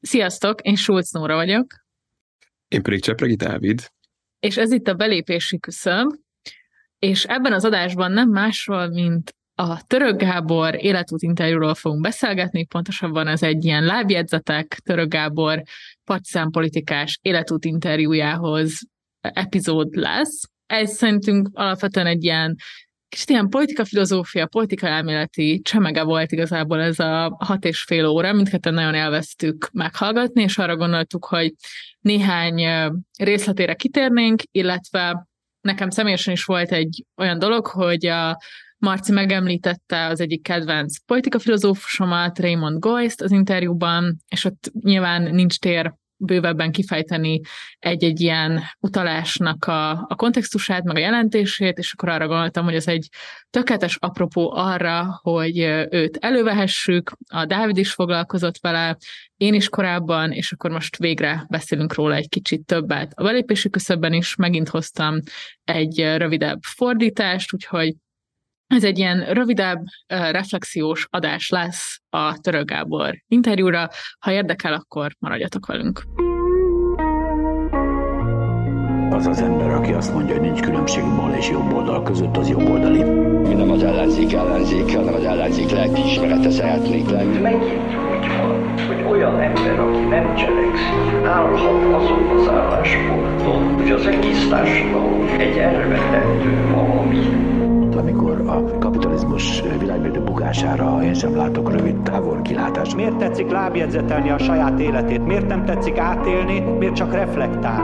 Sziasztok, én Schulz Nóra vagyok. Én pedig Csepregi Dávid. És ez itt a belépési küszöb, és ebben az adásban nem másról, mint a Török Gábor életút interjúról fogunk beszélgetni, pontosabban ez egy ilyen lábjegyzetek Török Gábor politikás életút interjújához epizód lesz. Ez szerintünk alapvetően egy ilyen kicsit ilyen politika filozófia, politika elméleti csemege volt igazából ez a hat és fél óra, mindketten nagyon elvesztük meghallgatni, és arra gondoltuk, hogy néhány részletére kitérnénk, illetve nekem személyesen is volt egy olyan dolog, hogy a Marci megemlítette az egyik kedvenc politikafilozófusomat, Raymond Goist az interjúban, és ott nyilván nincs tér bővebben kifejteni egy-egy ilyen utalásnak a, a kontextusát, meg a jelentését, és akkor arra gondoltam, hogy ez egy tökéletes apropó arra, hogy őt elővehessük, a Dávid is foglalkozott vele, én is korábban, és akkor most végre beszélünk róla egy kicsit többet. A belépési küszöbben is megint hoztam egy rövidebb fordítást, úgyhogy ez egy ilyen rövidebb, reflexiós adás lesz a Török Gábor interjúra. Ha érdekel, akkor maradjatok velünk. Az az ember, aki azt mondja, hogy nincs különbség bal és jobb oldal között, az jobb oldali. Mi nem az ellenzék ellenzék, hanem az ellenzék lelkiismerete szeretnék lenni. Megint úgy van, hogy olyan ember, aki nem cselekszik, állhat azon az állásponton, hogy az egész társadalom egy elvetendő valami amikor a kapitalizmus világmérdő bukására én sem látok rövid távol kilátást. Miért tetszik lábjegyzetelni a saját életét? Miért nem tetszik átélni? Miért csak reflektál?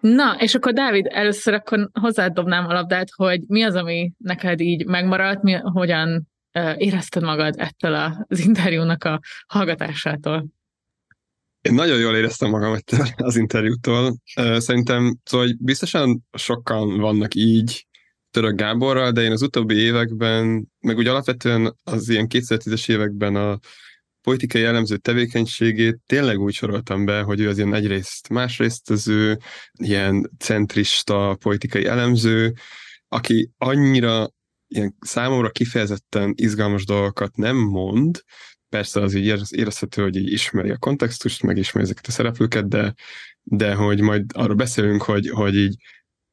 Na, és akkor Dávid, először akkor hozzád dobnám a labdát, hogy mi az, ami neked így megmaradt, mi, hogyan érezted magad ettől az interjúnak a hallgatásától? Én nagyon jól éreztem magam az interjútól. Szerintem, szóval biztosan sokan vannak így Török Gáborral, de én az utóbbi években, meg úgy alapvetően az ilyen 2010-es években a politikai jellemző tevékenységét tényleg úgy soroltam be, hogy ő az ilyen egyrészt másrészt az ő ilyen centrista politikai elemző, aki annyira ilyen számomra kifejezetten izgalmas dolgokat nem mond, persze az így érezhető, hogy így ismeri a kontextust, meg ismeri ezeket a szereplőket, de, de hogy majd arról beszélünk, hogy, hogy így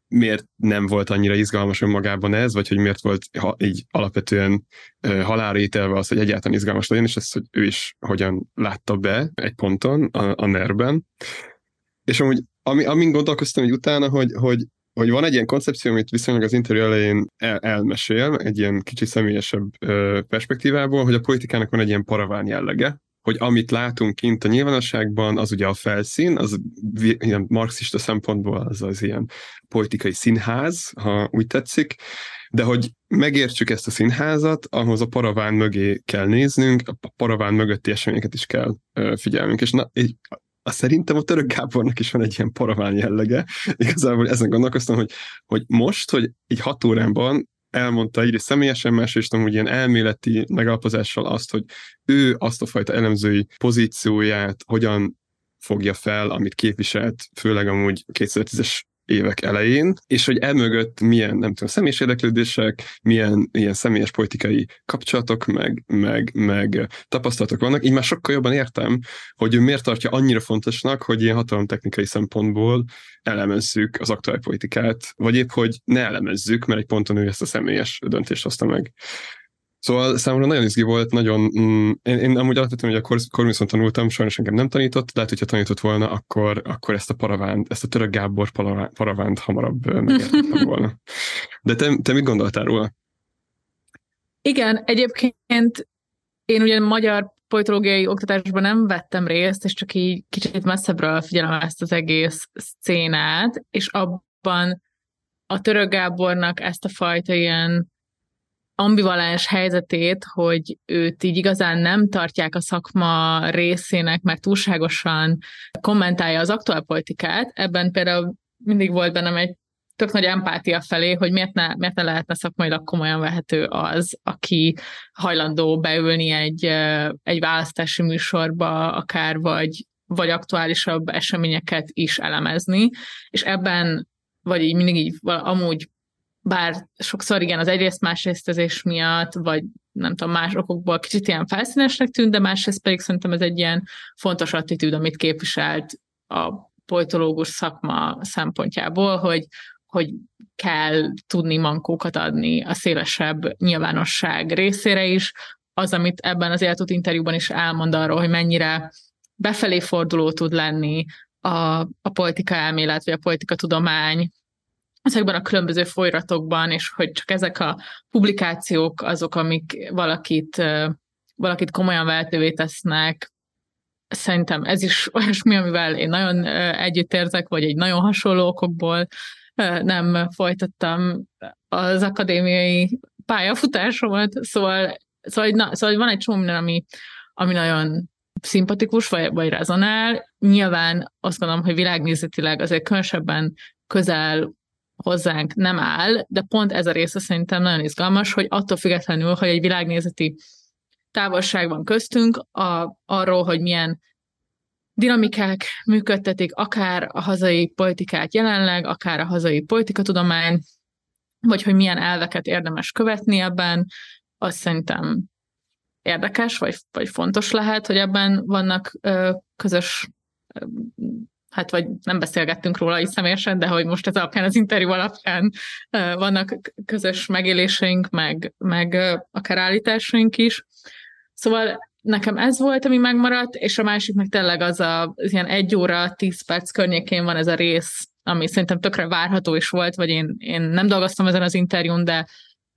miért nem volt annyira izgalmas önmagában ez, vagy hogy miért volt ha, így alapvetően ítélve az, hogy egyáltalán izgalmas legyen, és ezt, hogy ő is hogyan látta be egy ponton a, a nerben. És amúgy, ami, amin gondolkoztam hogy utána, hogy, hogy hogy van egy ilyen koncepció, amit viszonylag az interjú elején el, elmesél, egy ilyen kicsit személyesebb ö, perspektívából, hogy a politikának van egy ilyen paraván jellege, hogy amit látunk kint a nyilvánosságban, az ugye a felszín, az ilyen marxista szempontból az az ilyen politikai színház, ha úgy tetszik, de hogy megértsük ezt a színházat, ahhoz a paraván mögé kell néznünk, a paraván mögötti eseményeket is kell figyelnünk. És na, a szerintem a török Gábornak is van egy ilyen paraván jellege. Igazából ezen gondolkoztam, hogy, hogy most, hogy egy hat órában elmondta egyrészt személyesen, másrészt amúgy ilyen elméleti megalapozással azt, hogy ő azt a fajta elemzői pozícióját hogyan fogja fel, amit képviselt, főleg amúgy 2010-es évek elején, és hogy emögött milyen, nem tudom, személyes érdeklődések, milyen ilyen személyes politikai kapcsolatok, meg, meg, meg tapasztalatok vannak, így már sokkal jobban értem, hogy ő miért tartja annyira fontosnak, hogy ilyen hatalomtechnikai szempontból elemezzük az aktuális politikát, vagy épp, hogy ne elemezzük, mert egy ponton ő ezt a személyes döntést hozta meg. Szóval számomra nagyon izgi volt, nagyon, mm, én, én amúgy alapvetően, hogy a Kormiszon tanultam, sajnos engem nem tanított, lehet, hogyha tanított volna, akkor, akkor ezt a paravánt, ezt a török Gábor paravánt, paravánt hamarabb megértettem volna. De te, te mit gondoltál róla? Igen, egyébként én ugye magyar politológiai oktatásban nem vettem részt, és csak így kicsit messzebbről figyelem ezt az egész szcénát, és abban a török Gábornak ezt a fajta ilyen ambivalens helyzetét, hogy őt így igazán nem tartják a szakma részének, mert túlságosan kommentálja az aktuálpolitikát. Ebben például mindig volt bennem egy tök nagy empátia felé, hogy miért ne, miért ne lehetne szakmailag komolyan vehető az, aki hajlandó beülni egy, egy választási műsorba, akár vagy, vagy aktuálisabb eseményeket is elemezni, és ebben, vagy így mindig így amúgy bár sokszor igen, az egyrészt másrésztezés miatt, vagy nem tudom, más okokból kicsit ilyen felszínesnek tűnt, de másrészt pedig szerintem ez egy ilyen fontos attitűd, amit képviselt a politológus szakma szempontjából, hogy, hogy kell tudni mankókat adni a szélesebb nyilvánosság részére is. Az, amit ebben az életút interjúban is elmond arról, hogy mennyire befelé forduló tud lenni a, a politika elmélet, vagy a politika tudomány, ezekben a különböző folyratokban, és hogy csak ezek a publikációk azok, amik valakit, valakit komolyan vehetővé tesznek, szerintem ez is olyasmi, amivel én nagyon együttérzek, vagy egy nagyon hasonló okokból nem folytattam az akadémiai pályafutásomat, szóval, szóval, na, szóval van egy csomó minden, ami, ami nagyon szimpatikus, vagy, vagy rezonál. Nyilván azt gondolom, hogy világnézetileg azért különösebben közel hozzánk nem áll, de pont ez a része szerintem nagyon izgalmas, hogy attól függetlenül, hogy egy világnézeti távolság van köztünk, a, arról, hogy milyen dinamikák működtetik akár a hazai politikát jelenleg, akár a hazai politikatudomány, vagy hogy milyen elveket érdemes követni ebben, azt szerintem érdekes, vagy, vagy fontos lehet, hogy ebben vannak ö, közös hát vagy nem beszélgettünk róla is személyesen, de hogy most ez alapján az interjú alapján vannak közös megéléseink, meg, meg akár állításaink is. Szóval nekem ez volt, ami megmaradt, és a másik meg tényleg az a az ilyen egy óra, tíz perc környékén van ez a rész, ami szerintem tökre várható is volt, vagy én, én nem dolgoztam ezen az interjún, de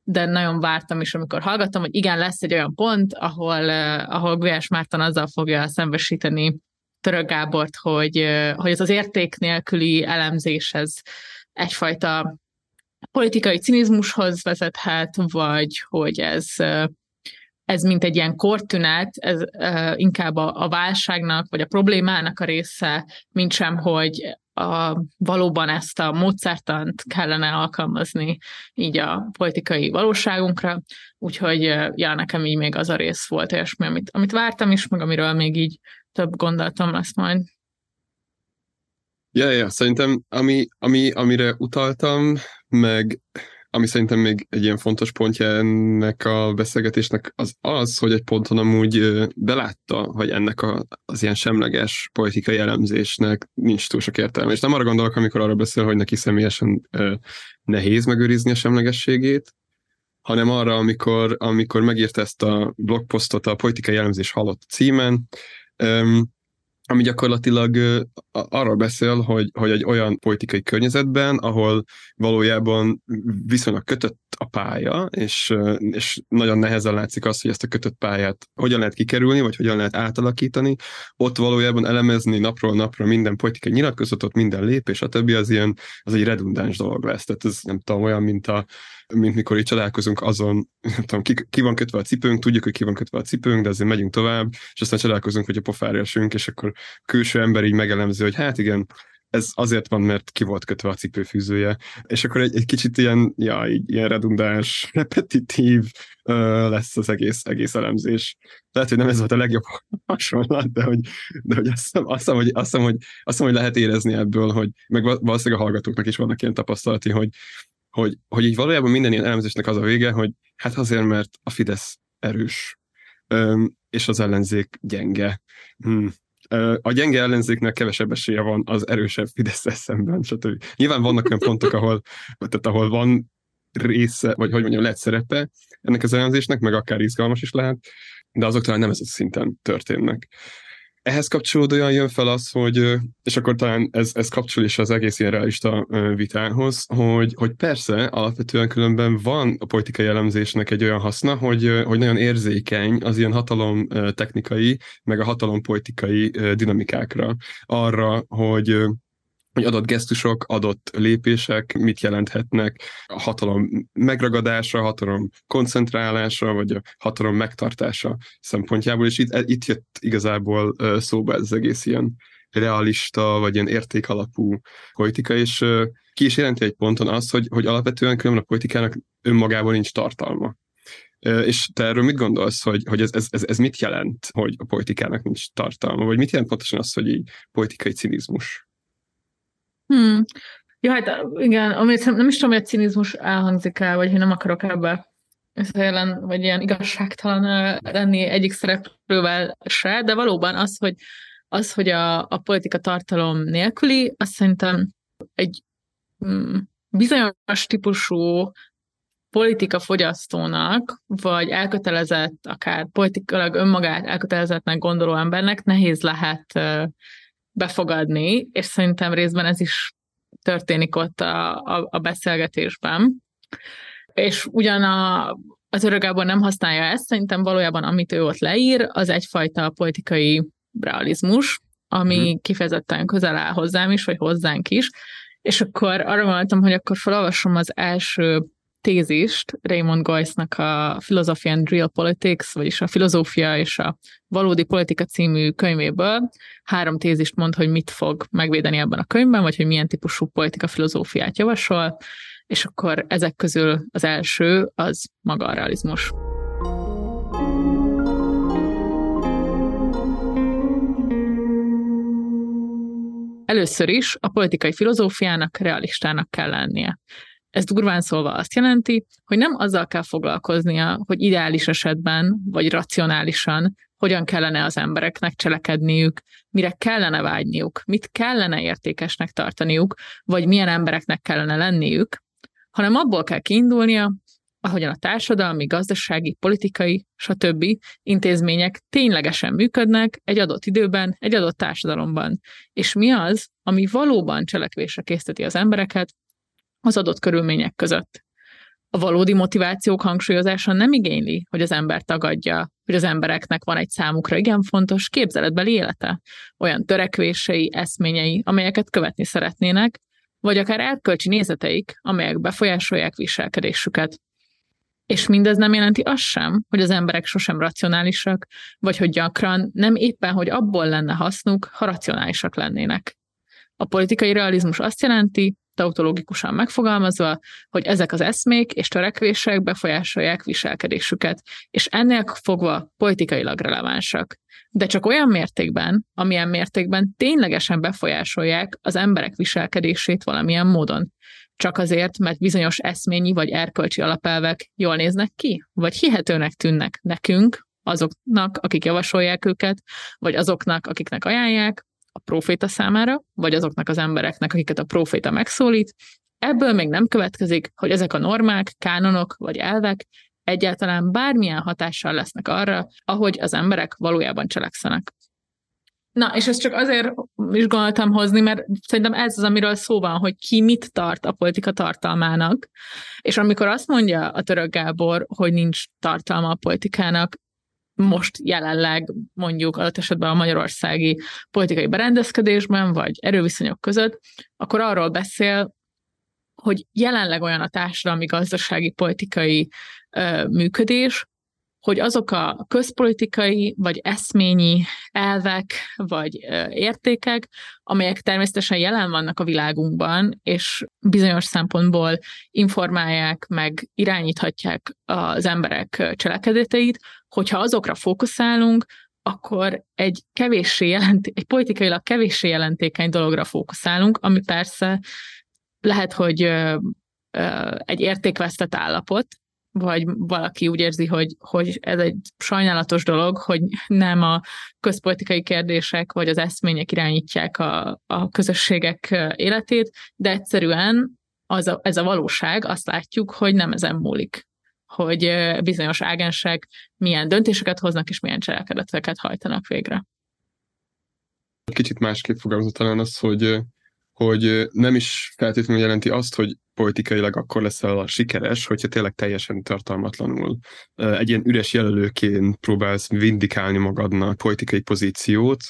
de nagyon vártam is, amikor hallgattam, hogy igen, lesz egy olyan pont, ahol, ahol Gulyás Márton azzal fogja szembesíteni Török Gábort, hogy, hogy ez az érték nélküli elemzés, ez egyfajta politikai cinizmushoz vezethet, vagy hogy ez, ez mint egy ilyen kortünet, ez inkább a, a válságnak, vagy a problémának a része, mint sem, hogy a, valóban ezt a módszertant kellene alkalmazni így a politikai valóságunkra, úgyhogy ja, nekem így még az a rész volt olyasmi, amit, amit vártam is, meg amiről még így több gondolatom lesz majd. Ja, ja, szerintem ami, ami, amire utaltam, meg ami szerintem még egy ilyen fontos pontja ennek a beszélgetésnek az az, hogy egy ponton amúgy belátta, hogy ennek a, az ilyen semleges politikai elemzésnek nincs túl sok értelme. És nem arra gondolok, amikor arra beszél, hogy neki személyesen nehéz megőrizni a semlegességét, hanem arra, amikor, amikor megírta ezt a blogposztot a politikai elemzés halott címen, ami gyakorlatilag arról beszél, hogy, hogy egy olyan politikai környezetben, ahol valójában viszonylag kötött a pálya, és, és nagyon nehezen látszik az, hogy ezt a kötött pályát hogyan lehet kikerülni, vagy hogyan lehet átalakítani, ott valójában elemezni napról napra minden politikai nyilatkozatot, minden lépés, a többi az ilyen, az egy redundáns dolog lesz. Tehát ez nem tudom, olyan, mint a, mint mikor itt csodálkozunk azon, nem tudom, ki, ki van kötve a cipőnk, tudjuk, hogy ki van kötve a cipőnk, de azért megyünk tovább, és aztán csodálkozunk, hogy a pofára esünk, és akkor külső ember így megelemzi, hogy hát igen, ez azért van, mert ki volt kötve a cipőfűzője, és akkor egy, egy kicsit ilyen, ja, ilyen redundáns, repetitív uh, lesz az egész, egész elemzés. Lehet, hogy nem ez volt a legjobb hasonlat, de hogy, de hogy azt, hiszem, azt, hiszem, hogy, azt, hiszem, hogy, azt hiszem, hogy lehet érezni ebből, hogy meg valószínűleg a hallgatóknak is vannak ilyen tapasztalati, hogy, hogy, hogy így valójában minden ilyen elemzésnek az a vége, hogy hát azért, mert a Fidesz erős, öm, és az ellenzék gyenge. Hmm. A gyenge ellenzéknek kevesebb esélye van az erősebb fidesz szemben, stb. Nyilván vannak olyan pontok, ahol, tehát ahol van része, vagy hogy mondjam, lehet szerepe ennek az elemzésnek, meg akár izgalmas is lehet, de azok talán nem ez a szinten történnek. Ehhez kapcsolódóan jön fel az, hogy, és akkor talán ez, ez kapcsol is az egész ilyen realista vitához, hogy, hogy persze, alapvetően különben van a politikai elemzésnek egy olyan haszna, hogy, hogy nagyon érzékeny az ilyen hatalom technikai, meg a hatalom politikai dinamikákra. Arra, hogy hogy adott gesztusok, adott lépések mit jelenthetnek a hatalom megragadása, hatalom koncentrálása, vagy a hatalom megtartása szempontjából, és itt, itt jött igazából szóba ez az egész ilyen realista, vagy ilyen értékalapú politika, és ki is jelenti egy ponton azt, hogy, hogy alapvetően különben a politikának önmagában nincs tartalma. És te erről mit gondolsz, hogy, hogy ez, ez, ez mit jelent, hogy a politikának nincs tartalma, vagy mit jelent pontosan az, hogy így politikai cinizmus? Hmm. Jó, hát igen, amit nem is tudom, hogy a cinizmus elhangzik el, vagy hogy nem akarok ebbe ellen, vagy ilyen igazságtalan lenni egyik szereplővel se, de valóban az, hogy, az, hogy a, a politika tartalom nélküli, azt szerintem egy mm, bizonyos típusú politika fogyasztónak, vagy elkötelezett, akár politikailag önmagát elkötelezettnek gondoló embernek nehéz lehet befogadni, és szerintem részben ez is történik ott a, a, a beszélgetésben. És ugyan a, az örögából nem használja ezt, szerintem valójában amit ő ott leír, az egyfajta politikai realizmus, ami hmm. kifejezetten közel áll hozzám is, vagy hozzánk is, és akkor arra gondoltam, hogy akkor felolvasom az első tézist Raymond Goyce-nak a Philosophy and Real Politics, vagyis a Filozófia és a Valódi Politika című könyvéből. Három tézist mond, hogy mit fog megvédeni ebben a könyvben, vagy hogy milyen típusú politika filozófiát javasol, és akkor ezek közül az első az maga a realizmus. Először is a politikai filozófiának realistának kell lennie. Ez durván szólva azt jelenti, hogy nem azzal kell foglalkoznia, hogy ideális esetben, vagy racionálisan hogyan kellene az embereknek cselekedniük, mire kellene vágyniuk, mit kellene értékesnek tartaniuk, vagy milyen embereknek kellene lenniük, hanem abból kell kiindulnia, ahogyan a társadalmi, gazdasági, politikai, stb. intézmények ténylegesen működnek egy adott időben, egy adott társadalomban. És mi az, ami valóban cselekvésre készteti az embereket, az adott körülmények között. A valódi motivációk hangsúlyozása nem igényli, hogy az ember tagadja, hogy az embereknek van egy számukra igen fontos képzeletbeli élete, olyan törekvései, eszményei, amelyeket követni szeretnének, vagy akár erkölcsi nézeteik, amelyek befolyásolják viselkedésüket. És mindez nem jelenti azt sem, hogy az emberek sosem racionálisak, vagy hogy gyakran nem éppen, hogy abból lenne hasznuk, ha racionálisak lennének. A politikai realizmus azt jelenti, tautológikusan megfogalmazva, hogy ezek az eszmék és törekvések befolyásolják viselkedésüket, és ennél fogva politikailag relevánsak. De csak olyan mértékben, amilyen mértékben ténylegesen befolyásolják az emberek viselkedését valamilyen módon. Csak azért, mert bizonyos eszményi vagy erkölcsi alapelvek jól néznek ki, vagy hihetőnek tűnnek nekünk, azoknak, akik javasolják őket, vagy azoknak, akiknek ajánlják, a proféta számára, vagy azoknak az embereknek, akiket a proféta megszólít, ebből még nem következik, hogy ezek a normák, kánonok vagy elvek egyáltalán bármilyen hatással lesznek arra, ahogy az emberek valójában cselekszenek. Na, és ezt csak azért is gondoltam hozni, mert szerintem ez az, amiről szó van, hogy ki mit tart a politika tartalmának. És amikor azt mondja a török Gábor, hogy nincs tartalma a politikának, most jelenleg mondjuk adott esetben a magyarországi politikai berendezkedésben, vagy erőviszonyok között, akkor arról beszél, hogy jelenleg olyan a társadalmi, gazdasági, politikai ö, működés, hogy azok a közpolitikai vagy eszményi elvek vagy értékek, amelyek természetesen jelen vannak a világunkban, és bizonyos szempontból informálják, meg irányíthatják az emberek cselekedeteit, hogyha azokra fókuszálunk, akkor egy kevéssé jelent, egy politikailag kevéssé jelentékeny dologra fókuszálunk, ami persze lehet, hogy egy értékvesztett állapot, vagy valaki úgy érzi, hogy, hogy ez egy sajnálatos dolog, hogy nem a közpolitikai kérdések vagy az eszmények irányítják a, a közösségek életét, de egyszerűen az a, ez a valóság, azt látjuk, hogy nem ezen múlik hogy bizonyos ágensek milyen döntéseket hoznak, és milyen cselekedeteket hajtanak végre. Kicsit másképp fogalmazott talán az, hogy hogy nem is feltétlenül jelenti azt, hogy politikailag akkor leszel a sikeres, hogyha tényleg teljesen tartalmatlanul egy ilyen üres jelölőként próbálsz vindikálni magadnak politikai pozíciót,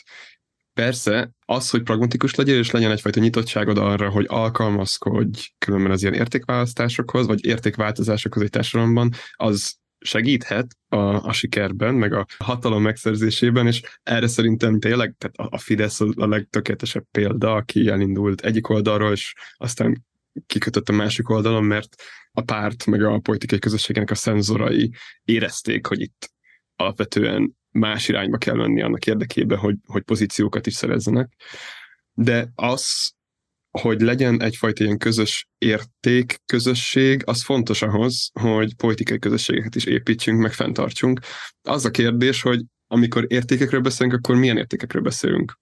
Persze, az, hogy pragmatikus legyél, és legyen egyfajta nyitottságod arra, hogy alkalmazkodj különben az ilyen értékválasztásokhoz, vagy értékváltozásokhoz egy társadalomban, az segíthet a, a sikerben, meg a hatalom megszerzésében, és erre szerintem tényleg tehát a, Fidesz a legtökéletesebb példa, aki elindult egyik oldalról, és aztán kikötött a másik oldalon, mert a párt, meg a politikai közösségének a szenzorai érezték, hogy itt alapvetően más irányba kell menni annak érdekében, hogy, hogy pozíciókat is szerezzenek. De az, hogy legyen egyfajta ilyen közös érték, közösség, az fontos ahhoz, hogy politikai közösségeket is építsünk, meg fenntartsunk. Az a kérdés, hogy amikor értékekről beszélünk, akkor milyen értékekről beszélünk?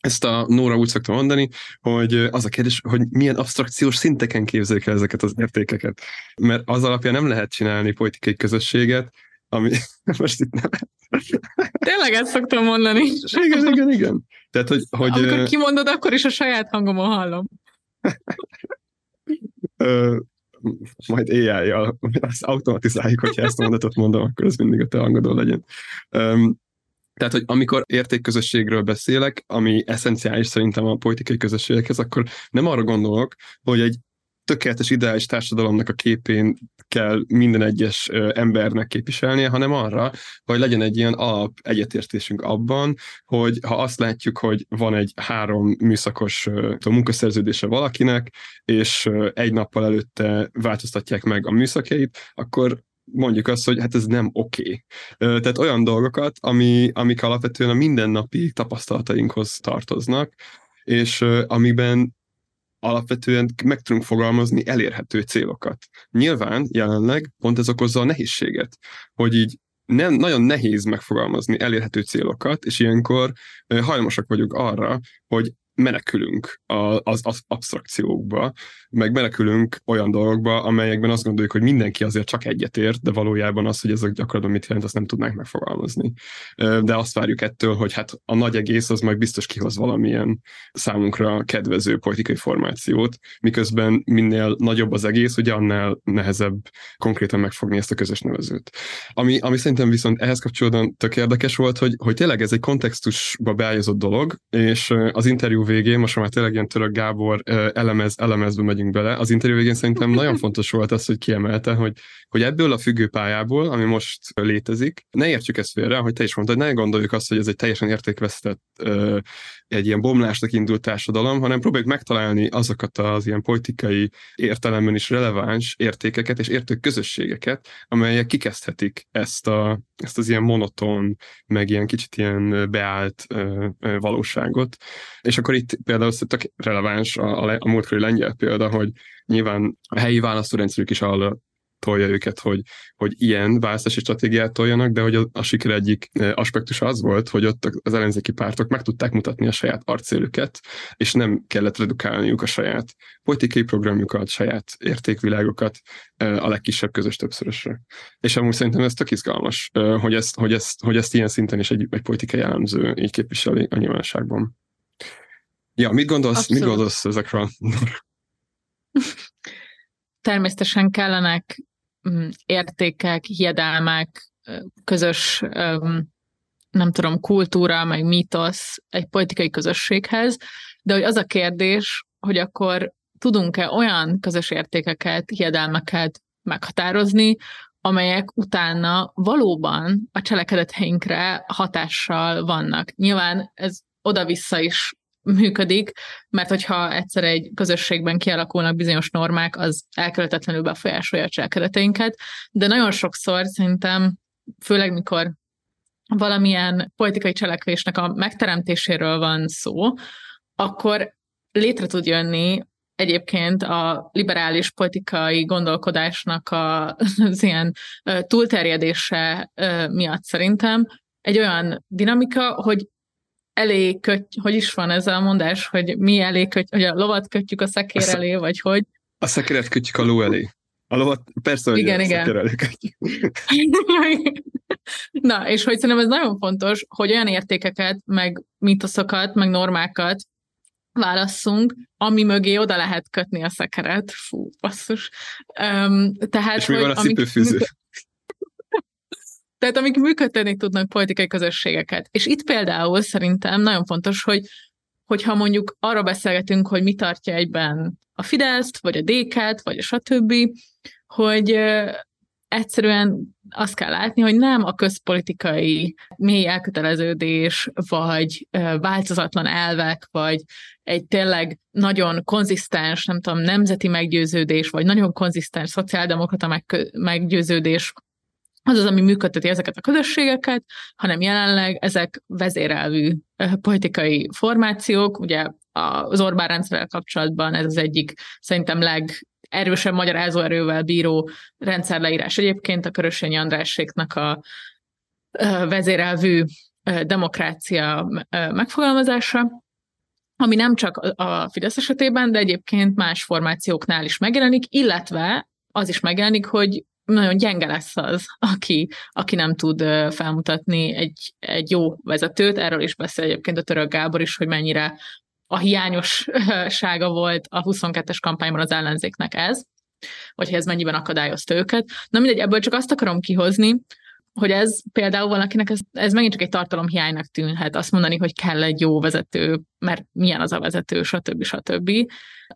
Ezt a Nóra úgy szokta mondani, hogy az a kérdés, hogy milyen abstrakciós szinteken képzelik el ezeket az értékeket. Mert az alapján nem lehet csinálni politikai közösséget, ami most itt nem... Tényleg ezt szoktam mondani. igen, igen, igen. Tehát, hogy, hogy, Amikor kimondod, akkor is a saját hangomon hallom. majd AI-jal azt automatizáljuk, hogyha ezt a mondatot mondom, akkor ez mindig a te hangodon legyen. Um, tehát, hogy amikor értékközösségről beszélek, ami eszenciális szerintem a politikai közösségekhez, akkor nem arra gondolok, hogy egy tökéletes ideális társadalomnak a képén kell minden egyes embernek képviselnie, hanem arra, hogy legyen egy ilyen alap egyetértésünk abban, hogy ha azt látjuk, hogy van egy három műszakos munkaszerződése valakinek, és egy nappal előtte változtatják meg a műszakjait, akkor mondjuk azt, hogy hát ez nem oké. Okay. Tehát olyan dolgokat, ami, amik alapvetően a mindennapi tapasztalatainkhoz tartoznak, és amiben alapvetően meg tudunk fogalmazni elérhető célokat. Nyilván jelenleg pont ez okozza a nehézséget, hogy így nem, nagyon nehéz megfogalmazni elérhető célokat, és ilyenkor hajlamosak vagyunk arra, hogy menekülünk az, az abstrakciókba, meg menekülünk olyan dolgokba, amelyekben azt gondoljuk, hogy mindenki azért csak egyetért, de valójában az, hogy ezek gyakorlatban mit jelent, azt nem tudnánk megfogalmazni. De azt várjuk ettől, hogy hát a nagy egész az majd biztos kihoz valamilyen számunkra kedvező politikai formációt, miközben minél nagyobb az egész, ugye annál nehezebb konkrétan megfogni ezt a közös nevezőt. Ami, ami szerintem viszont ehhez kapcsolódóan tök érdekes volt, hogy, hogy tényleg ez egy kontextusba beágyazott dolog, és az interjú végén, most már tényleg ilyen török Gábor elemez, elemezbe megyünk bele, az interjú végén szerintem nagyon fontos volt az, hogy kiemelte, hogy, hogy ebből a függőpályából, ami most létezik, ne értsük ezt félre, hogy te is mondtad, ne gondoljuk azt, hogy ez egy teljesen értékvesztett, egy ilyen bomlásnak indult társadalom, hanem próbáljuk megtalálni azokat az ilyen politikai értelemben is releváns értékeket és értők közösségeket, amelyek kikezdhetik ezt, a, ezt az ilyen monoton, meg ilyen kicsit ilyen beállt valóságot. És akkor itt például tök releváns a, a, a múltkori lengyel példa, hogy nyilván a helyi választórendszerük is arra tolja őket, hogy, hogy ilyen választási stratégiát toljanak, de hogy a, a siker egyik aspektus az volt, hogy ott az ellenzéki pártok meg tudták mutatni a saját arcélüket, és nem kellett redukálniuk a saját politikai programjukat, saját értékvilágokat a legkisebb közös többszörösre. És amúgy szerintem ez tök izgalmas, hogy ezt, hogy ezt, hogy ezt ilyen szinten is egy, egy politikai jellemző így képviseli a nyilvánosságban. Ja, mit gondolsz, Abszolút. mit gondolsz ezekről? Természetesen kellenek mm, értékek, hiedelmek, közös, nem tudom, kultúra, meg mítosz egy politikai közösséghez, de hogy az a kérdés, hogy akkor tudunk-e olyan közös értékeket, hiedelmeket meghatározni, amelyek utána valóban a cselekedeteinkre hatással vannak. Nyilván ez oda-vissza is működik, mert hogyha egyszer egy közösségben kialakulnak bizonyos normák, az elkerülhetetlenül befolyásolja a cselekedeteinket, de nagyon sokszor szerintem, főleg mikor valamilyen politikai cselekvésnek a megteremtéséről van szó, akkor létre tud jönni egyébként a liberális politikai gondolkodásnak a, az ilyen túlterjedése miatt szerintem egy olyan dinamika, hogy elé köt, hogy is van ez a mondás, hogy mi elé köt, hogy a lovat kötjük a szekér a elé, vagy hogy? A szekéret kötjük a ló elé. A lovat persze, hogy igen, a igen. elé kötjük. Na, és hogy szerintem ez nagyon fontos, hogy olyan értékeket, meg mitoszokat, meg normákat válasszunk, ami mögé oda lehet kötni a szekeret. Fú, basszus. Um, tehát, és mi van a cipőfűző? Tehát amik működtetni tudnak politikai közösségeket. És itt például szerintem nagyon fontos, hogy hogyha mondjuk arra beszélgetünk, hogy mi tartja egyben a Fideszt, vagy a DK-t, vagy a stb., hogy egyszerűen azt kell látni, hogy nem a közpolitikai mély elköteleződés, vagy változatlan elvek, vagy egy tényleg nagyon konzisztens, nem tudom, nemzeti meggyőződés, vagy nagyon konzisztens szociáldemokrata meggyőződés az az, ami működteti ezeket a közösségeket, hanem jelenleg ezek vezérelvű politikai formációk, ugye az Orbán rendszerrel kapcsolatban ez az egyik szerintem leg erősebb magyarázó erővel bíró rendszerleírás egyébként a Körösényi Andráséknak a vezérelvű demokrácia megfogalmazása, ami nem csak a Fidesz esetében, de egyébként más formációknál is megjelenik, illetve az is megjelenik, hogy nagyon gyenge lesz az, aki, aki nem tud felmutatni egy, egy jó vezetőt. Erről is beszél egyébként a török Gábor is, hogy mennyire a hiányossága volt a 22-es kampányban az ellenzéknek ez, vagy hogy ez mennyiben akadályozta őket. Na mindegy, ebből csak azt akarom kihozni, hogy ez például valakinek ez, ez megint csak egy tartalomhiánynak tűnhet, azt mondani, hogy kell egy jó vezető, mert milyen az a vezető, stb. stb.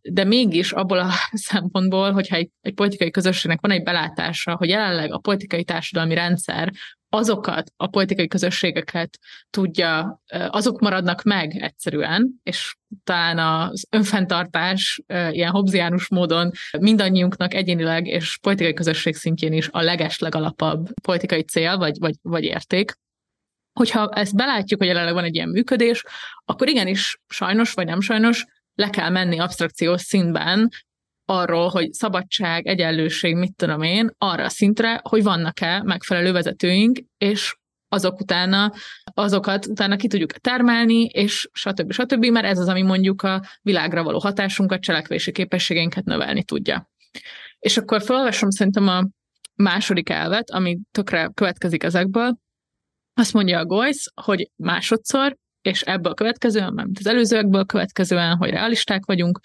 De mégis abból a szempontból, hogyha egy, egy politikai közösségnek van egy belátása, hogy jelenleg a politikai társadalmi rendszer azokat a politikai közösségeket tudja, azok maradnak meg egyszerűen, és talán az önfenntartás ilyen hobziánus módon mindannyiunknak egyénileg és politikai közösség szintjén is a leges legalapabb politikai cél vagy, vagy, vagy érték. Hogyha ezt belátjuk, hogy jelenleg van egy ilyen működés, akkor igenis sajnos vagy nem sajnos le kell menni abstrakciós szintben arról, hogy szabadság, egyenlőség, mit tudom én, arra a szintre, hogy vannak-e megfelelő vezetőink, és azok utána, azokat utána ki tudjuk termelni, és stb. stb., mert ez az, ami mondjuk a világra való hatásunkat, cselekvési képességeinket növelni tudja. És akkor felolvasom szerintem a második elvet, ami tökre következik ezekből. Azt mondja a Goyce, hogy másodszor, és ebből következően, mert az előzőekből következően, hogy realisták vagyunk,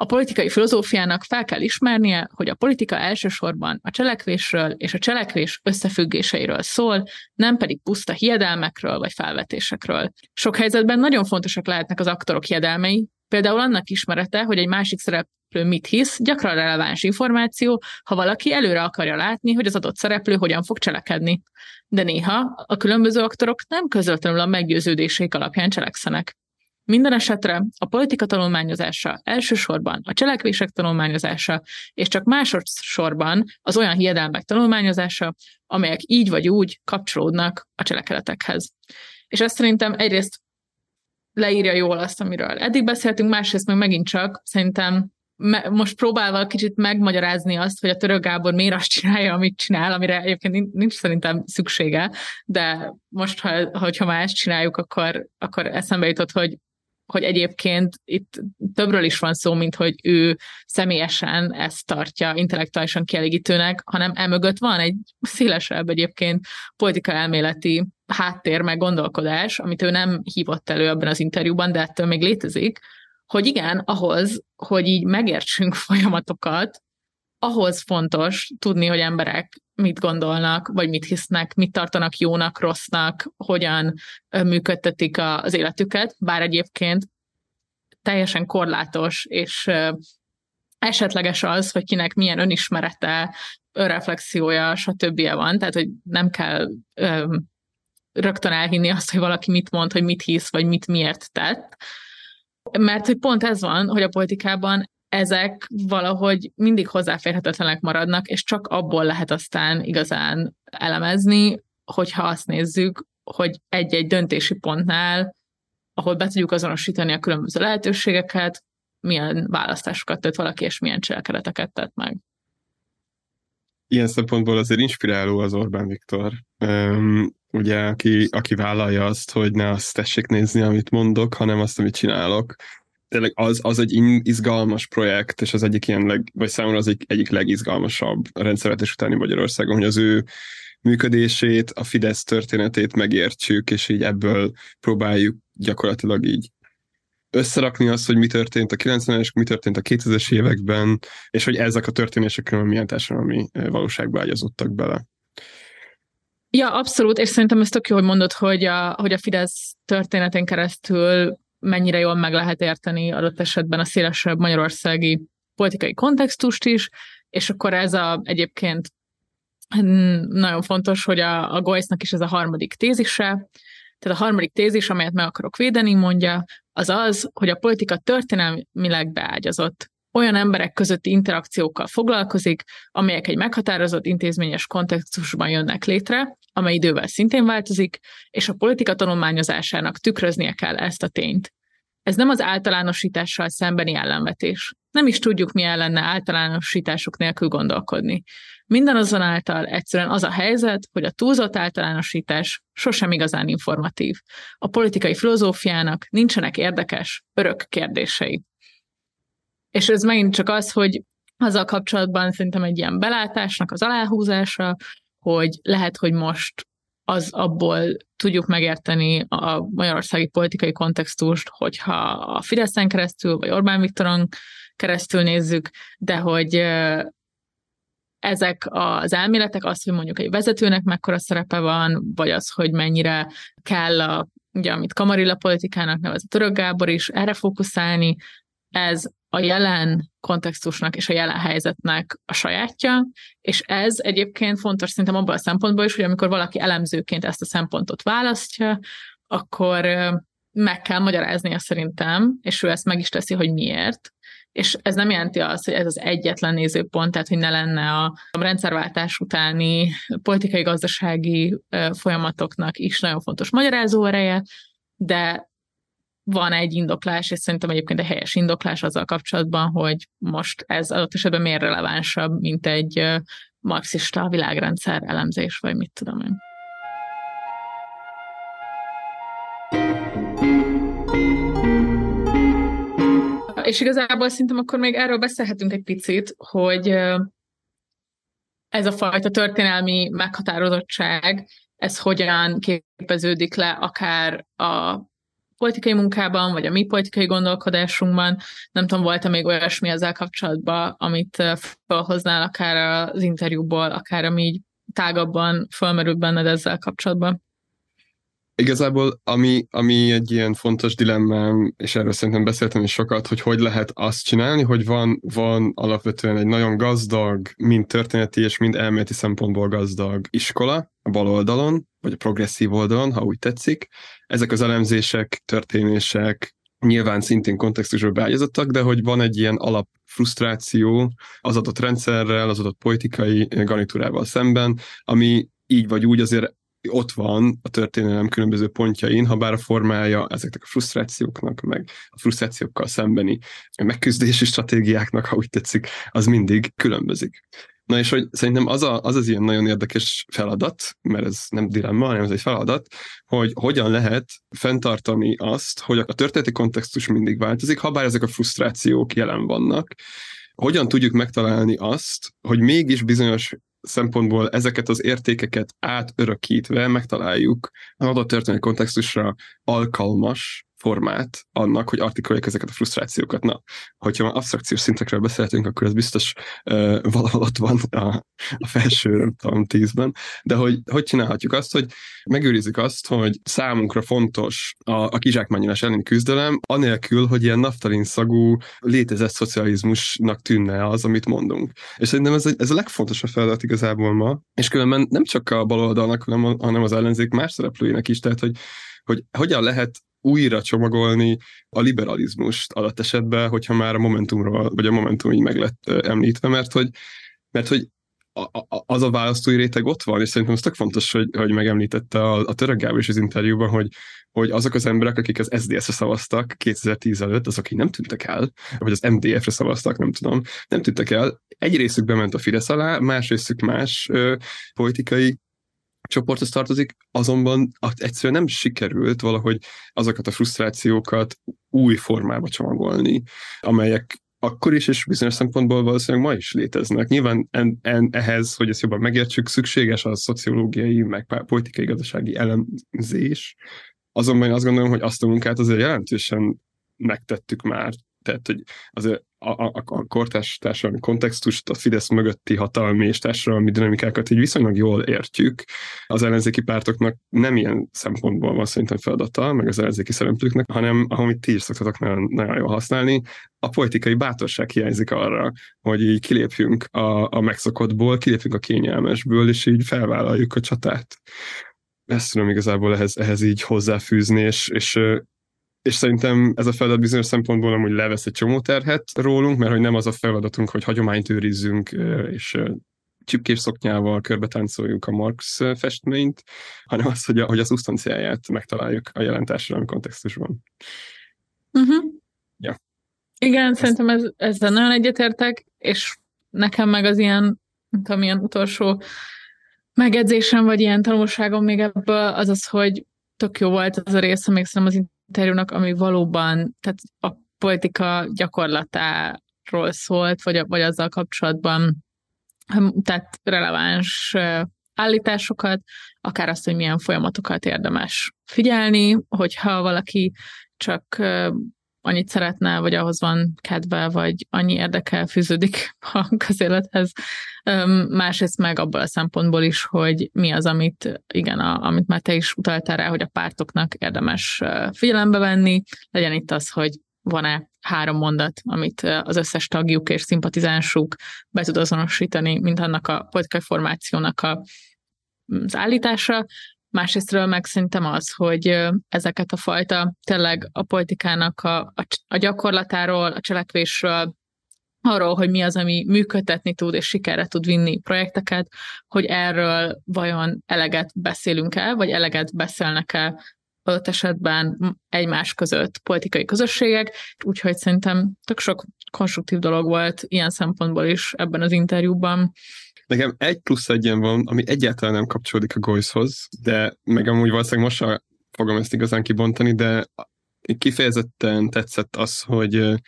a politikai filozófiának fel kell ismernie, hogy a politika elsősorban a cselekvésről és a cselekvés összefüggéseiről szól, nem pedig puszta hiedelmekről vagy felvetésekről. Sok helyzetben nagyon fontosak lehetnek az aktorok hiedelmei, például annak ismerete, hogy egy másik szereplő mit hisz, gyakran releváns információ, ha valaki előre akarja látni, hogy az adott szereplő hogyan fog cselekedni. De néha a különböző aktorok nem közvetlenül a meggyőződéseik alapján cselekszenek. Minden esetre a politika tanulmányozása elsősorban a cselekvések tanulmányozása, és csak másodszorban az olyan hiedelmek tanulmányozása, amelyek így vagy úgy kapcsolódnak a cselekedetekhez. És ezt szerintem egyrészt leírja jól azt, amiről eddig beszéltünk, másrészt meg megint csak szerintem me- most próbálva kicsit megmagyarázni azt, hogy a török Gábor miért azt csinálja, amit csinál, amire egyébként nincs, szerintem szüksége, de most, ha, hogyha már ezt csináljuk, akkor, akkor eszembe jutott, hogy hogy egyébként itt többről is van szó, mint hogy ő személyesen ezt tartja intellektuálisan kielégítőnek, hanem emögött van egy szélesebb egyébként politika elméleti háttér, meg gondolkodás, amit ő nem hívott elő ebben az interjúban, de ettől még létezik, hogy igen, ahhoz, hogy így megértsünk folyamatokat, ahhoz fontos tudni, hogy emberek mit gondolnak, vagy mit hisznek, mit tartanak jónak, rossznak, hogyan működtetik az életüket, bár egyébként teljesen korlátos, és esetleges az, hogy kinek milyen önismerete, önreflexiója, stb. van, tehát hogy nem kell rögtön elhinni azt, hogy valaki mit mond, hogy mit hisz, vagy mit miért tett. Mert hogy pont ez van, hogy a politikában ezek valahogy mindig hozzáférhetetlenek maradnak, és csak abból lehet aztán igazán elemezni, hogyha azt nézzük, hogy egy-egy döntési pontnál, ahol be tudjuk azonosítani a különböző lehetőségeket, milyen választásokat tett valaki, és milyen cselekedeteket tett meg. Ilyen szempontból azért inspiráló az Orbán Viktor. Um, ugye, aki, aki vállalja azt, hogy ne azt tessék nézni, amit mondok, hanem azt, amit csinálok tényleg az, az egy izgalmas projekt, és az egyik ilyen, leg, vagy számomra az egy, egyik legizgalmasabb rendszervetés utáni Magyarországon, hogy az ő működését, a Fidesz történetét megértsük, és így ebből próbáljuk gyakorlatilag így összerakni azt, hogy mi történt a 90-es, mi történt a 2000-es években, és hogy ezek a történések milyen társadalmi valóságba ágyazottak bele. Ja, abszolút, és szerintem ez tök jó, hogy mondod, hogy a, hogy a Fidesz történetén keresztül mennyire jól meg lehet érteni adott esetben a szélesebb magyarországi politikai kontextust is, és akkor ez a egyébként nagyon fontos, hogy a, a Goyce-nak is ez a harmadik tézise, tehát a harmadik tézis, amelyet meg akarok védeni, mondja, az az, hogy a politika történelmileg beágyazott. olyan emberek közötti interakciókkal foglalkozik, amelyek egy meghatározott intézményes kontextusban jönnek létre, amely idővel szintén változik, és a politika tanulmányozásának tükröznie kell ezt a tényt. Ez nem az általánosítással szembeni ellenvetés. Nem is tudjuk, mi lenne általánosítások nélkül gondolkodni. Minden azonáltal egyszerűen az a helyzet, hogy a túlzott általánosítás sosem igazán informatív. A politikai filozófiának nincsenek érdekes, örök kérdései. És ez megint csak az, hogy azzal kapcsolatban szerintem egy ilyen belátásnak az aláhúzása, hogy lehet, hogy most az abból tudjuk megérteni a magyarországi politikai kontextust, hogyha a Fideszen keresztül, vagy Orbán Viktoron keresztül nézzük, de hogy ezek az elméletek, az, hogy mondjuk egy vezetőnek mekkora szerepe van, vagy az, hogy mennyire kell a, ugye, amit Kamarilla politikának nevez a Török Gábor is, erre fókuszálni, ez a jelen kontextusnak és a jelen helyzetnek a sajátja, és ez egyébként fontos szerintem abban a szempontból is, hogy amikor valaki elemzőként ezt a szempontot választja, akkor meg kell magyaráznia szerintem, és ő ezt meg is teszi, hogy miért, és ez nem jelenti azt, hogy ez az egyetlen nézőpont, tehát hogy ne lenne a rendszerváltás utáni politikai-gazdasági folyamatoknak is nagyon fontos magyarázó ereje, de van egy indoklás, és szerintem egyébként egy helyes indoklás azzal kapcsolatban, hogy most ez adott esetben miért relevánsabb, mint egy marxista világrendszer elemzés, vagy mit tudom én. És igazából szerintem akkor még erről beszélhetünk egy picit, hogy ez a fajta történelmi meghatározottság, ez hogyan képeződik le akár a politikai munkában, vagy a mi politikai gondolkodásunkban. Nem tudom, volt-e még olyasmi ezzel kapcsolatban, amit felhoznál akár az interjúból, akár ami így tágabban fölmerült benned ezzel kapcsolatban? Igazából ami, ami egy ilyen fontos dilemmám, és erről szerintem beszéltem is sokat, hogy hogy lehet azt csinálni, hogy van, van alapvetően egy nagyon gazdag, mind történeti és mind elméleti szempontból gazdag iskola a bal oldalon, vagy a progresszív oldalon, ha úgy tetszik. Ezek az elemzések, történések nyilván szintén kontextusról beágyazottak, de hogy van egy ilyen alap frusztráció az adott rendszerrel, az adott politikai garnitúrával szemben, ami így vagy úgy azért ott van a történelem különböző pontjain, ha bár a formája ezeknek a frusztrációknak, meg a frusztrációkkal szembeni megküzdési stratégiáknak, ha úgy tetszik, az mindig különbözik. Na és hogy szerintem az, a, az az ilyen nagyon érdekes feladat, mert ez nem dilemma, hanem ez egy feladat, hogy hogyan lehet fenntartani azt, hogy a történeti kontextus mindig változik, ha bár ezek a frusztrációk jelen vannak, hogyan tudjuk megtalálni azt, hogy mégis bizonyos szempontból ezeket az értékeket átörökítve megtaláljuk az adott történelmi kontextusra alkalmas formát annak, hogy artikuláljuk ezeket a frusztrációkat. Na, hogyha már absztrakciós szintekről beszélhetünk, akkor ez biztos uh, valahol ott van a, a felső, nem tudom, tízben, de hogy, hogy csinálhatjuk azt, hogy megőrizzük azt, hogy számunkra fontos a, a kizsákmányolás elleni küzdelem, anélkül, hogy ilyen naftalin szagú létezett szocializmusnak tűnne az, amit mondunk. És szerintem ez, ez a legfontosabb feladat igazából ma, és különben nem csak a baloldalnak, hanem, hanem az ellenzék más szereplőinek is, tehát hogy hogy hogyan lehet újra csomagolni a liberalizmust adott esetben, hogyha már a Momentumról, vagy a Momentum így meg lett említve, mert hogy, mert hogy az a választói réteg ott van, és szerintem ez tök fontos, hogy, hogy megemlítette a, a Török Gábor is az interjúban, hogy, hogy azok az emberek, akik az SDS-re szavaztak 2010 előtt, azok, akik nem tűntek el, vagy az MDF-re szavaztak, nem tudom, nem tűntek el. Egy részük bement a Fidesz alá, más részük más ö, politikai csoporthoz tartozik, azonban egyszerűen nem sikerült valahogy azokat a frusztrációkat új formába csomagolni, amelyek akkor is, és bizonyos szempontból valószínűleg ma is léteznek. Nyilván en, en, ehhez, hogy ezt jobban megértsük, szükséges a szociológiai, meg politikai, gazdasági elemzés. Azonban én azt gondolom, hogy azt a munkát azért jelentősen megtettük már tehát, hogy azért a, a, a kortárs társadalmi kontextust, a Fidesz mögötti hatalmi és társadalmi dinamikákat így viszonylag jól értjük. Az ellenzéki pártoknak nem ilyen szempontból van szerintem feladata, meg az ellenzéki szereplőknek, hanem amit ti is szoktatok nagyon, nagyon jól használni, a politikai bátorság hiányzik arra, hogy így kilépjünk a, a megszokottból, kilépjünk a kényelmesből, és így felvállaljuk a csatát. Ezt tudom igazából ehhez, ehhez így hozzáfűzni, és, és és szerintem ez a feladat bizonyos szempontból amúgy levesz egy csomó terhet rólunk, mert hogy nem az a feladatunk, hogy hagyományt őrizzünk, és csipkés szoknyával körbe táncoljuk a Marx festményt, hanem az, hogy, a, hogy az szusztanciáját megtaláljuk a jelen társadalmi kontextusban. Uh-huh. Ja. Igen, Ezt... szerintem ez, ezzel nagyon egyetértek, és nekem meg az ilyen, nem tudom, ilyen utolsó megedzésem, vagy ilyen tanulságom még ebből az az, hogy tök jó volt az a rész, emlékszem az interjúnak, ami valóban, tehát a politika gyakorlatáról szólt, vagy, vagy azzal kapcsolatban tehát releváns állításokat, akár azt, hogy milyen folyamatokat érdemes figyelni, hogyha valaki csak annyit szeretne, vagy ahhoz van kedve, vagy annyi érdekel fűződik a közélethez. Másrészt meg abból a szempontból is, hogy mi az, amit, igen, a, amit már te is utaltál rá, hogy a pártoknak érdemes figyelembe venni. Legyen itt az, hogy van-e három mondat, amit az összes tagjuk és szimpatizánsuk be tud azonosítani, mint annak a politikai formációnak a, az állítása. Másrésztről meg szerintem az, hogy ezeket a fajta tényleg a politikának a, a, a gyakorlatáról, a cselekvésről, arról, hogy mi az, ami működtetni tud és sikerre tud vinni projekteket, hogy erről vajon eleget beszélünk el, vagy eleget beszélnek el adott esetben egymás között politikai közösségek, úgyhogy szerintem tök sok konstruktív dolog volt ilyen szempontból is ebben az interjúban. Nekem egy plusz egyen van, ami egyáltalán nem kapcsolódik a Goyshoz, de meg amúgy valószínűleg most fogom ezt igazán kibontani, de kifejezetten tetszett az, hogy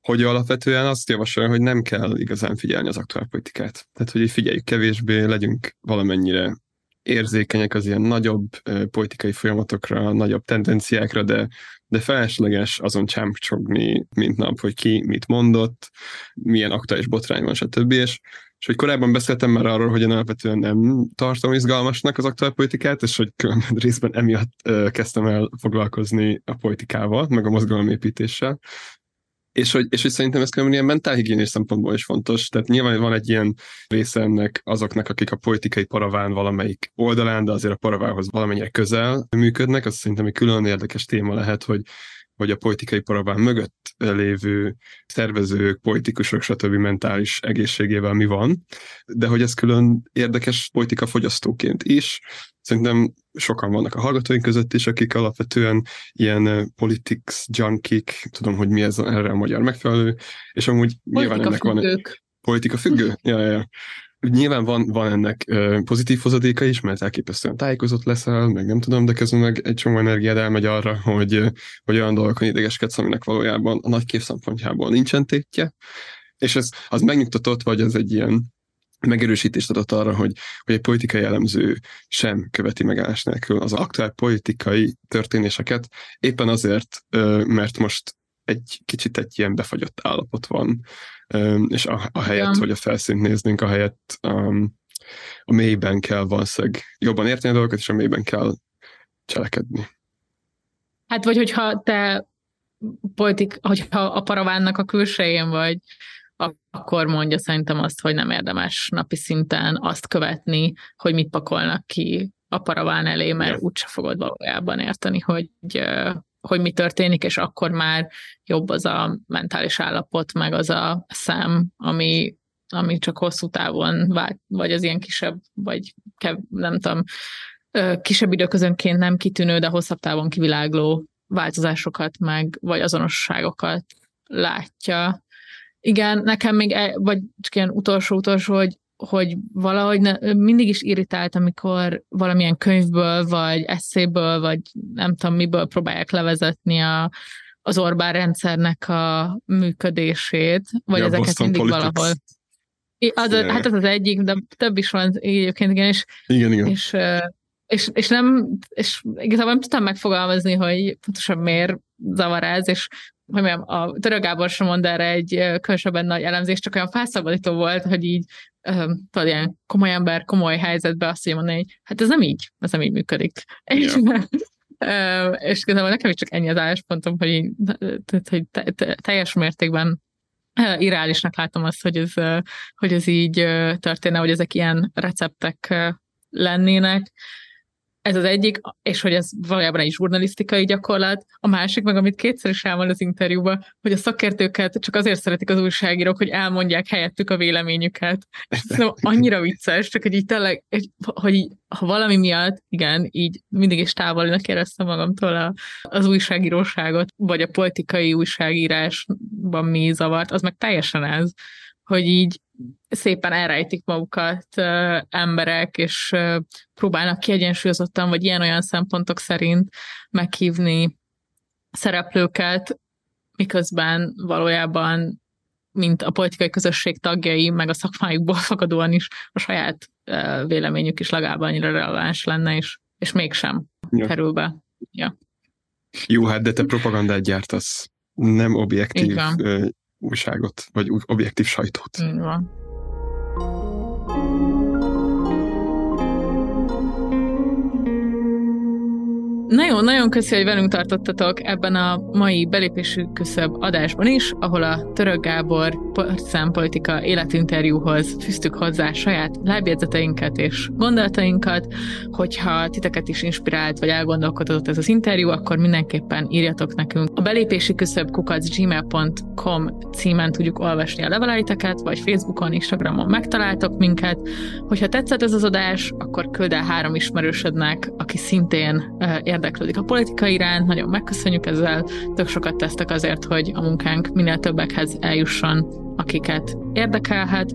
hogy alapvetően azt javasolja, hogy nem kell igazán figyelni az aktuál politikát. Tehát, hogy figyeljük kevésbé, legyünk valamennyire érzékenyek az ilyen nagyobb politikai folyamatokra, nagyobb tendenciákra, de, de felesleges azon csámcsogni, mint nap, hogy ki mit mondott, milyen aktuális botrány van, stb. És, és hogy korábban beszéltem már arról, hogy én alapvetően nem tartom izgalmasnak az aktuál politikát, és hogy különben részben emiatt kezdtem el foglalkozni a politikával, meg a mozgalomépítéssel, és hogy, és hogy szerintem ez különben ilyen mentálhigiénés szempontból is fontos. Tehát nyilván van egy ilyen része ennek azoknak, akik a politikai paraván valamelyik oldalán, de azért a paravához valamennyire közel működnek. Az szerintem egy külön érdekes téma lehet, hogy hogy a politikai paraván mögött lévő szervezők, politikusok, stb. mentális egészségével mi van, de hogy ez külön érdekes politika fogyasztóként is. Szerintem sokan vannak a hallgatóink között is, akik alapvetően ilyen politics junkik, tudom, hogy mi ez erre a magyar megfelelő, és amúgy politika nyilván ennek függők. van... Politika függő? Ja, ja, ja. Nyilván van, van ennek pozitív hozadéka is, mert elképesztően tájékozott leszel, meg nem tudom, de közben meg egy csomó energiád elmegy arra, hogy, hogy olyan dolgokon idegeskedsz, aminek valójában a nagy kép szempontjából nincsen tétje, és ez az megnyugtatott, vagy ez egy ilyen megerősítést adott arra, hogy, hogy egy politikai elemző sem követi megállás nélkül az aktuál politikai történéseket, éppen azért, mert most egy kicsit egy ilyen befagyott állapot van, és a, a helyet, ja. hogy a felszínt néznénk, a helyet um, a mélyben kell valószínűleg jobban érteni a dolgokat, és a mélyben kell cselekedni. Hát vagy hogyha te politik, hogyha a paravánnak a külsején vagy, akkor mondja szerintem azt, hogy nem érdemes napi szinten azt követni, hogy mit pakolnak ki a paraván elé, mert úgyse fogod valójában érteni, hogy hogy mi történik, és akkor már jobb az a mentális állapot, meg az a szem, ami, ami csak hosszú távon vált, vagy az ilyen kisebb, vagy kev, nem tudom, kisebb időközönként nem kitűnő, de hosszabb távon kivilágló változásokat, meg vagy azonosságokat látja. Igen, nekem még, e, vagy csak ilyen utolsó-utolsó, hogy hogy valahogy ne, mindig is irritált, amikor valamilyen könyvből, vagy eszéből, vagy nem tudom miből próbálják levezetni a, az Orbán rendszernek a működését, vagy ja, ezeket Boston mindig Politics. valahol. Az, yeah. Hát ez az egyik, de több is van egyébként, igen, és, igen, igen. és, és, és nem, és igazából nem tudtam megfogalmazni, hogy pontosan miért zavar ez, és hogy mondjam, a Törő Gábor sem mond erre egy különösebben nagy elemzés, csak olyan felszabadító volt, hogy így tudod, ilyen komoly ember, komoly helyzetben azt mondja mondani, hogy hát ez nem így, ez nem így működik. És, és igazából nekem is csak ennyi az álláspontom, hogy, így, hogy te, te, teljes mértékben irreálisnak látom azt, hogy ez, hogy ez így történne, hogy ezek ilyen receptek lennének. Ez az egyik, és hogy ez valójában egy zsurnalisztikai gyakorlat. A másik meg, amit kétszer is elmond az interjúban, hogy a szakértőket csak azért szeretik az újságírók, hogy elmondják helyettük a véleményüket. És szerintem annyira vicces, csak hogy így tényleg, hogy így, ha valami miatt, igen, így mindig is távolinak éreztem magamtól a, az újságíróságot, vagy a politikai újságírásban mi zavart, az meg teljesen ez, hogy így szépen elrejtik magukat uh, emberek, és uh, próbálnak kiegyensúlyozottan, vagy ilyen-olyan szempontok szerint meghívni szereplőket, miközben valójában mint a politikai közösség tagjai, meg a szakmájukból fakadóan is a saját uh, véleményük is legalább annyira releváns lenne, és, és mégsem ja. kerül be. Ja. Jó, hát de te propagandát gyártasz, nem objektív újságot, vagy objektív sajtót. Így van. Nagyon-nagyon köszi, hogy velünk tartottatok ebben a mai belépési küszöbb adásban is, ahol a Török Gábor politika életinterjúhoz fűztük hozzá saját lábjegyzeteinket és gondolatainkat. Hogyha titeket is inspirált vagy elgondolkodott ez az interjú, akkor mindenképpen írjatok nekünk. A belépési küszöbb kukacgmail.com címen tudjuk olvasni a leveleiteket, vagy Facebookon, Instagramon megtaláltok minket. Hogyha tetszett ez az adás, akkor küld el három ismerősödnek, aki szintén uh, érdeklődik a politika iránt, nagyon megköszönjük ezzel, tök sokat tesztek azért, hogy a munkánk minél többekhez eljusson, akiket érdekelhet,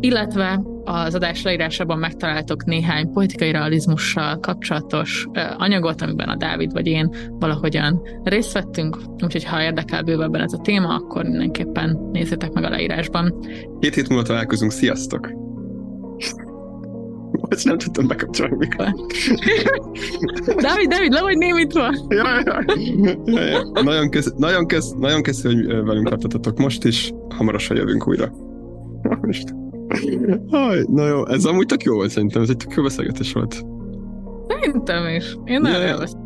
illetve az adás leírásában megtaláltok néhány politikai realizmussal kapcsolatos anyagot, amiben a Dávid vagy én valahogyan részt vettünk, úgyhogy ha érdekel bővebben ez a téma, akkor mindenképpen nézzétek meg a leírásban. Két hét múlva találkozunk, sziasztok! Most nem tudtam bekapcsolni mikor. Dávid, Dávid, le vagy némítva? Ja, ja. ja, ja. Nagyon, kösz, nagyon, kösz, nagyon kösz, hogy velünk tartottatok most is. Hamarosan jövünk újra. Most. Aj, na jó, ez amúgy tök jó volt szerintem, ez egy tök jó beszélgetés volt. Szerintem is. Én nagyon ja, ja.